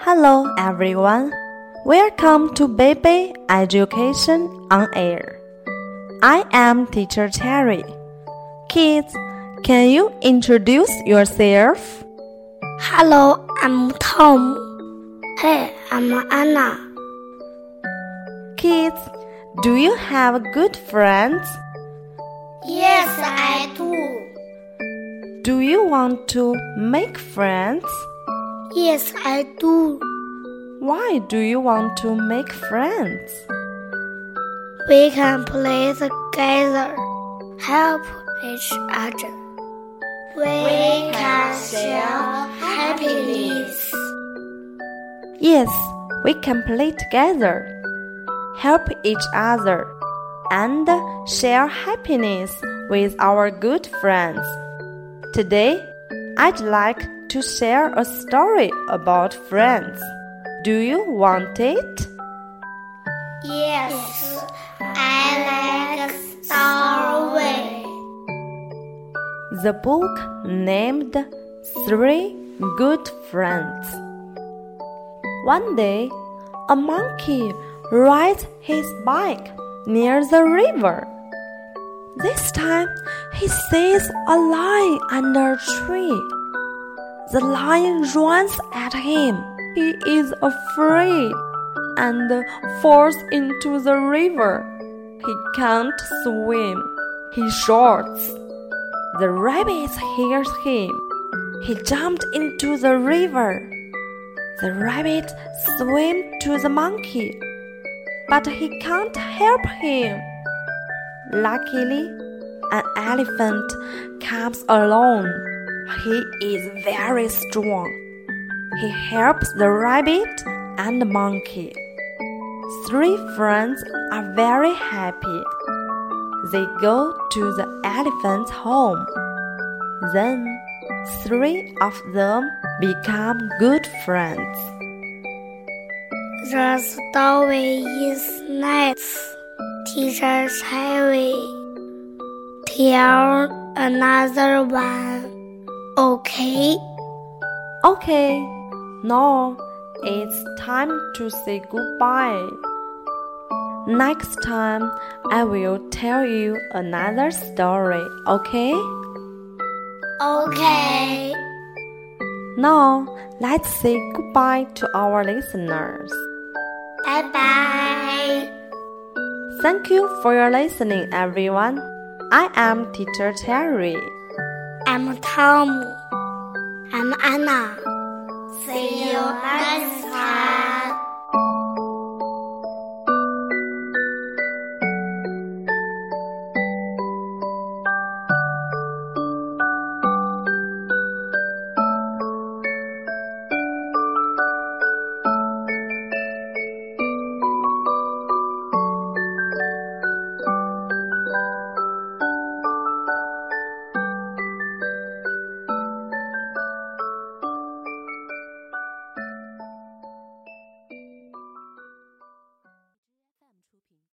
Hello everyone. Welcome to Baby Education on Air. I am Teacher Cherry. Kids, can you introduce yourself? Hello, I'm Tom. Hey, I'm Anna. Kids, do you have good friends? Yes, I do. Do you want to make friends? Yes, I do. Why do you want to make friends? We can play together, help each other. We can share happiness. Yes, we can play together, help each other, and share happiness with our good friends. Today, I'd like to share a story about friends. Do you want it? Yes, I like story. The book named Three Good Friends. One day, a monkey rides his bike near the river. This time, he sees a lion under a tree. The lion runs at him. He is afraid and falls into the river. He can't swim. He shouts. The rabbit hears him. He jumped into the river. The rabbit swims to the monkey, but he can't help him. Luckily, an elephant comes along. He is very strong. He helps the rabbit and the monkey. Three friends are very happy. They go to the elephant's home. Then, three of them become good friends. The story is nice. Teacher Cherry. Tell another one. Okay. Okay, now it's time to say goodbye. Next time, I will tell you another story, okay? Okay. Now, let's say goodbye to our listeners. Bye bye. Thank you for your listening, everyone. I am Teacher Cherry. I'm Tom. I'm Anna.